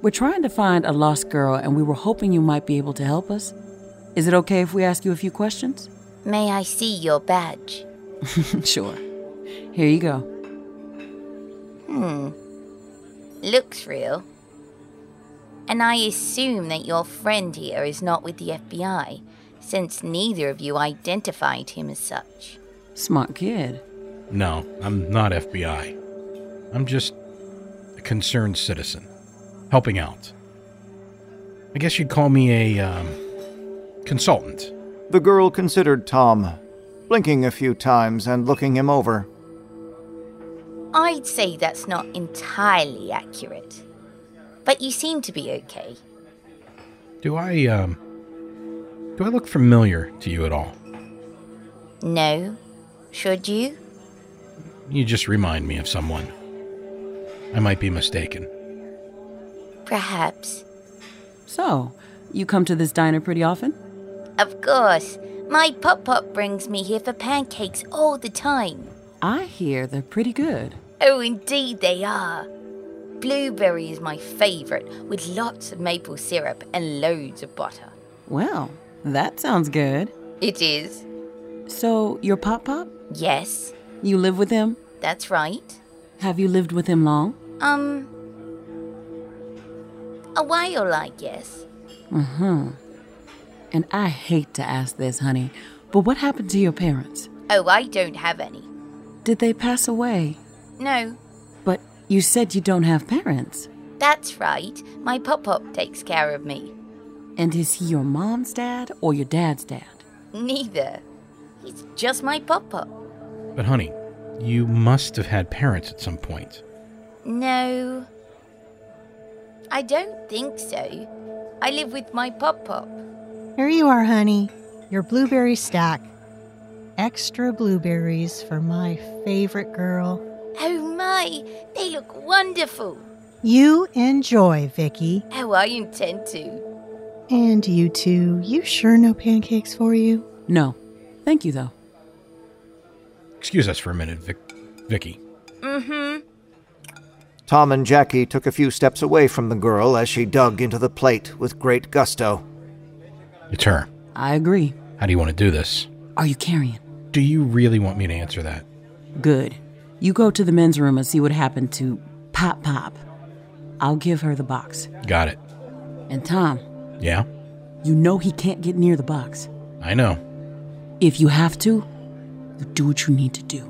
We're trying to find a lost girl, and we were hoping you might be able to help us. Is it okay if we ask you a few questions? May I see your badge? sure. Here you go. Hmm. Looks real. And I assume that your friend here is not with the FBI, since neither of you identified him as such. Smart kid. No, I'm not FBI. I'm just a concerned citizen, helping out. I guess you'd call me a um, consultant. The girl considered Tom, blinking a few times and looking him over. I'd say that's not entirely accurate. But you seem to be okay. Do I, um. Do I look familiar to you at all? No. Should you? You just remind me of someone. I might be mistaken. Perhaps. So, you come to this diner pretty often? Of course. My pop pop brings me here for pancakes all the time. I hear they're pretty good. Oh, indeed they are. Blueberry is my favourite, with lots of maple syrup and loads of butter. Well, that sounds good. It is. So, you're Pop Pop? Yes. You live with him? That's right. Have you lived with him long? Um. A while, I guess. Uh huh. And I hate to ask this, honey, but what happened to your parents? Oh, I don't have any. Did they pass away? No. But you said you don't have parents. That's right. My pop pop takes care of me. And is he your mom's dad or your dad's dad? Neither. He's just my pop pop. But, honey, you must have had parents at some point. No. I don't think so. I live with my pop pop. Here you are, honey. Your blueberry stack. Extra blueberries for my favorite girl. Oh my, they look wonderful. You enjoy, Vicky. Oh, I intend to. And you too. You sure no pancakes for you? No. Thank you, though. Excuse us for a minute, Vic- Vicky. Mm-hmm. Tom and Jackie took a few steps away from the girl as she dug into the plate with great gusto. It's her. I agree. How do you want to do this? Are you carrying? Do you really want me to answer that? Good. You go to the men's room and see what happened to Pop Pop. I'll give her the box. Got it. And Tom. Yeah? You know he can't get near the box. I know. If you have to, you do what you need to do.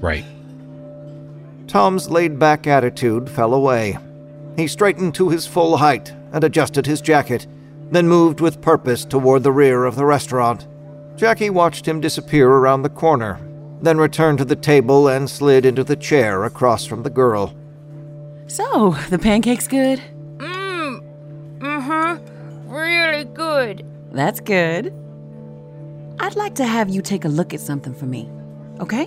Right. Tom's laid back attitude fell away. He straightened to his full height and adjusted his jacket, then moved with purpose toward the rear of the restaurant. Jackie watched him disappear around the corner, then returned to the table and slid into the chair across from the girl. So, the pancakes good? Mmm. Mm-hmm. Really good. That's good. I'd like to have you take a look at something for me, okay?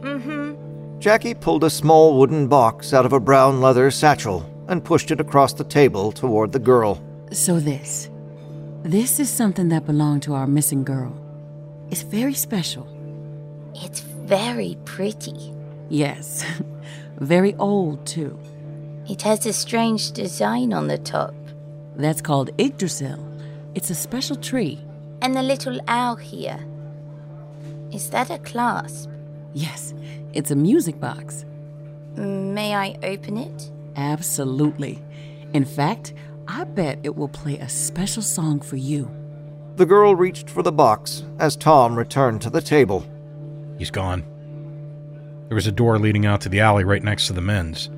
Mm-hmm. Jackie pulled a small wooden box out of a brown leather satchel and pushed it across the table toward the girl. So, this. This is something that belonged to our missing girl. It's very special. It's very pretty. Yes. very old, too. It has a strange design on the top. That's called Yggdrasil. It's a special tree. And the little owl here. Is that a clasp? Yes, it's a music box. May I open it? Absolutely. In fact, I bet it will play a special song for you. The girl reached for the box as Tom returned to the table. He's gone. There was a door leading out to the alley right next to the men's.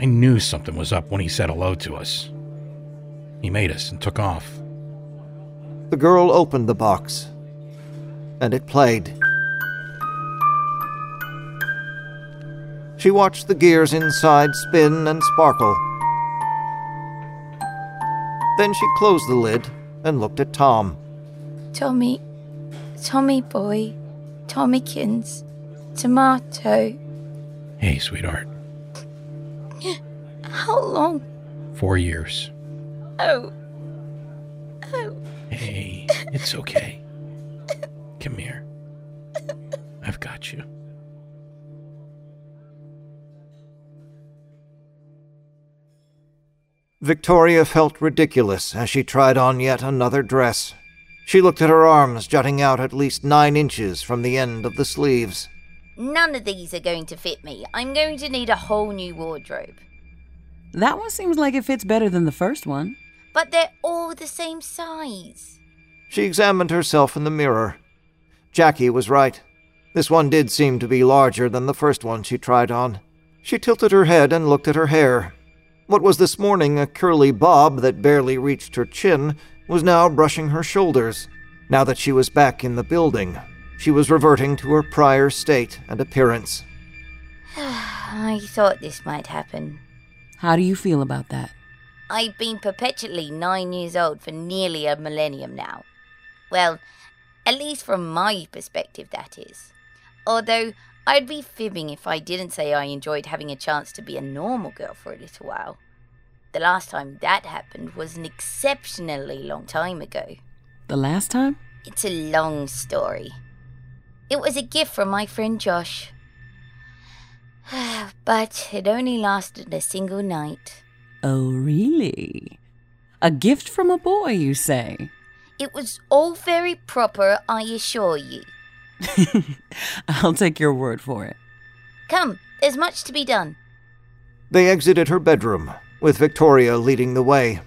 I knew something was up when he said hello to us. He made us and took off. The girl opened the box, and it played. She watched the gears inside spin and sparkle. Then she closed the lid and looked at Tom. Tommy, Tommy boy, Tommykins, tomato. Hey, sweetheart. How long? Four years. Oh. Oh. Hey, it's okay. Come here. I've got you. Victoria felt ridiculous as she tried on yet another dress. She looked at her arms jutting out at least nine inches from the end of the sleeves. None of these are going to fit me. I'm going to need a whole new wardrobe. That one seems like it fits better than the first one. But they're all the same size. She examined herself in the mirror. Jackie was right. This one did seem to be larger than the first one she tried on. She tilted her head and looked at her hair. What was this morning a curly bob that barely reached her chin was now brushing her shoulders. Now that she was back in the building, she was reverting to her prior state and appearance. I thought this might happen. How do you feel about that? I've been perpetually nine years old for nearly a millennium now. Well, at least from my perspective, that is. Although I'd be fibbing if I didn't say I enjoyed having a chance to be a normal girl for a little while. The last time that happened was an exceptionally long time ago. The last time? It's a long story. It was a gift from my friend Josh. but it only lasted a single night. Oh, really? A gift from a boy, you say? It was all very proper, I assure you. I'll take your word for it. Come, there's much to be done. They exited her bedroom, with Victoria leading the way,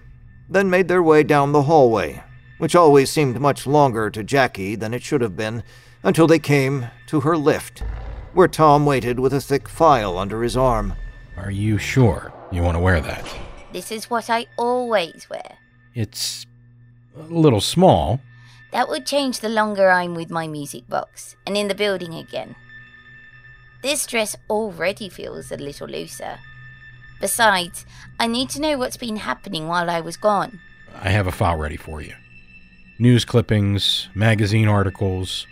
then made their way down the hallway, which always seemed much longer to Jackie than it should have been, until they came to her lift, where Tom waited with a thick file under his arm. Are you sure you want to wear that? This is what I always wear. It's a little small. That would change the longer I'm with my music box and in the building again. This dress already feels a little looser. Besides, I need to know what's been happening while I was gone. I have a file ready for you news clippings, magazine articles,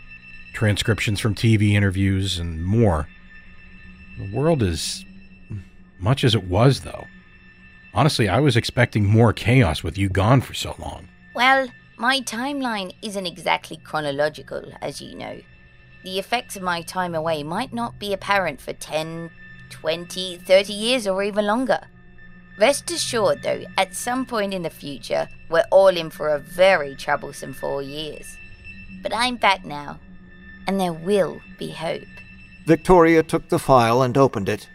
transcriptions from TV interviews, and more. The world is much as it was, though. Honestly, I was expecting more chaos with you gone for so long. Well, my timeline isn't exactly chronological, as you know. The effects of my time away might not be apparent for 10, 20, 30 years, or even longer. Rest assured, though, at some point in the future, we're all in for a very troublesome four years. But I'm back now, and there will be hope. Victoria took the file and opened it.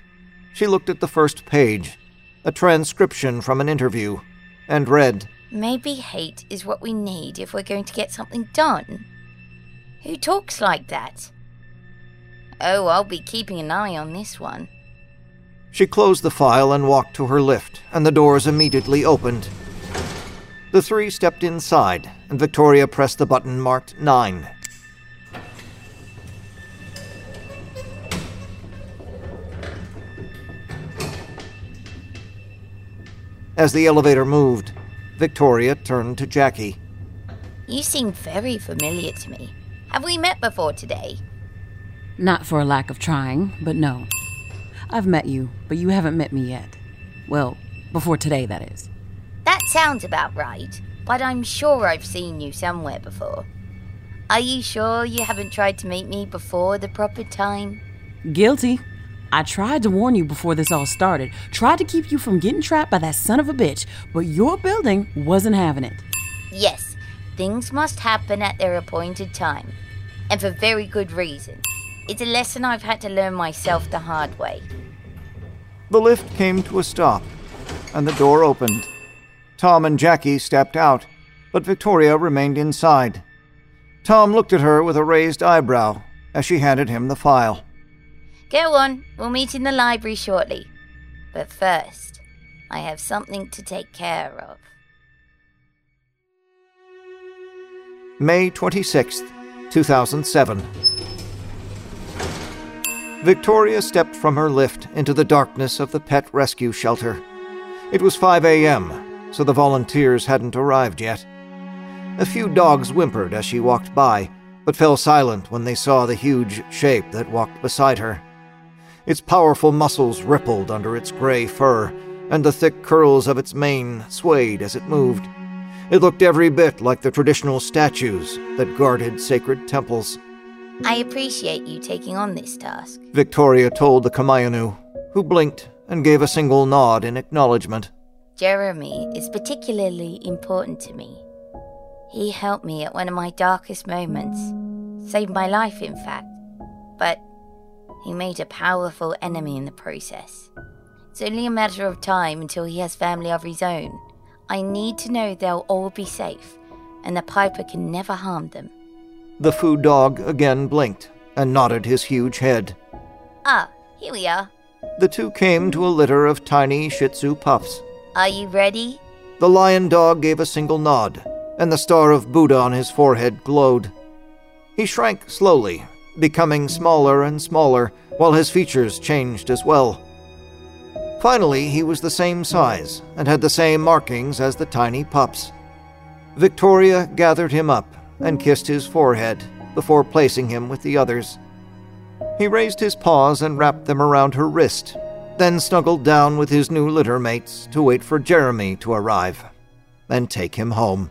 She looked at the first page, a transcription from an interview, and read Maybe hate is what we need if we're going to get something done. Who talks like that? Oh, I'll be keeping an eye on this one. She closed the file and walked to her lift, and the doors immediately opened. The three stepped inside, and Victoria pressed the button marked 9. As the elevator moved, Victoria turned to Jackie. You seem very familiar to me. Have we met before today? Not for a lack of trying, but no. I've met you, but you haven't met me yet. Well, Before today, that is. That sounds about right, but I'm sure I've seen you somewhere before. Are you sure you haven't tried to meet me before the proper time? Guilty. I tried to warn you before this all started, tried to keep you from getting trapped by that son of a bitch, but your building wasn't having it. Yes, things must happen at their appointed time, and for very good reason. It's a lesson I've had to learn myself the hard way. The lift came to a stop, and the door opened. Tom and Jackie stepped out, but Victoria remained inside. Tom looked at her with a raised eyebrow as she handed him the file. Go on, we'll meet in the library shortly. But first, I have something to take care of. May 26th, 2007. Victoria stepped from her lift into the darkness of the pet rescue shelter. It was 5 a.m., so the volunteers hadn't arrived yet. A few dogs whimpered as she walked by, but fell silent when they saw the huge shape that walked beside her. Its powerful muscles rippled under its gray fur, and the thick curls of its mane swayed as it moved. It looked every bit like the traditional statues that guarded sacred temples. I appreciate you taking on this task. Victoria told the Komainu, who blinked and gave a single nod in acknowledgement. Jeremy is particularly important to me. He helped me at one of my darkest moments. Saved my life, in fact. But he made a powerful enemy in the process. It's only a matter of time until he has family of his own. I need to know they'll all be safe, and the Piper can never harm them. The food dog again blinked and nodded his huge head. Ah, here we are. The two came to a litter of tiny Shih Tzu pups. Are you ready? The lion dog gave a single nod, and the star of Buddha on his forehead glowed. He shrank slowly, becoming smaller and smaller, while his features changed as well. Finally, he was the same size and had the same markings as the tiny pups. Victoria gathered him up and kissed his forehead before placing him with the others. He raised his paws and wrapped them around her wrist, then snuggled down with his new litter mates to wait for Jeremy to arrive and take him home.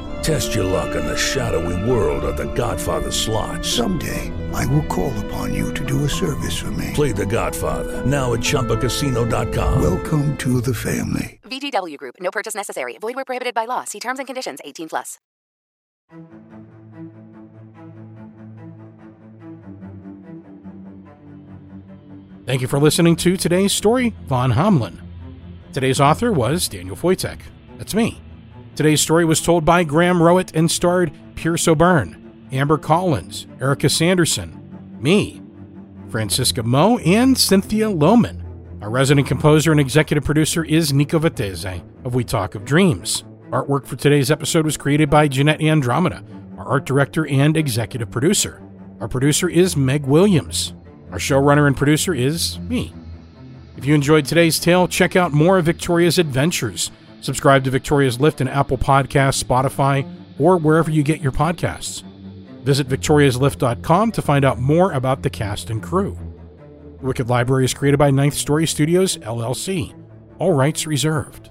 Test your luck in the shadowy world of The Godfather slot. Someday, I will call upon you to do a service for me. Play The Godfather now at ChumbaCasino.com. Welcome to the family. VGW Group. No purchase necessary. Void where prohibited by law. See terms and conditions. 18 plus. Thank you for listening to today's story, Von Hameln. Today's author was Daniel Foytik. That's me. Today's story was told by Graham Rowat and starred Pearse O'Byrne, Amber Collins, Erika Sanderson, me, Francesca Meaux, and Cynthia Lowman. Our resident composer and executive producer is Nico Vettese of We Talk of Dreams. Artwork for today's episode was created by Jeanette Andromeda, our art director and executive producer. Our producer is Meg Williams. Our showrunner and producer is me. If you enjoyed today's tale, check out more of Victoria's adventures. Subscribe to Victoria's Lift in Apple Podcasts, Spotify, or wherever you get your podcasts. Visit victoriaslift.com to find out more about the cast and crew. Wicked Library is created by Ninth Story Studios, LLC. All rights reserved.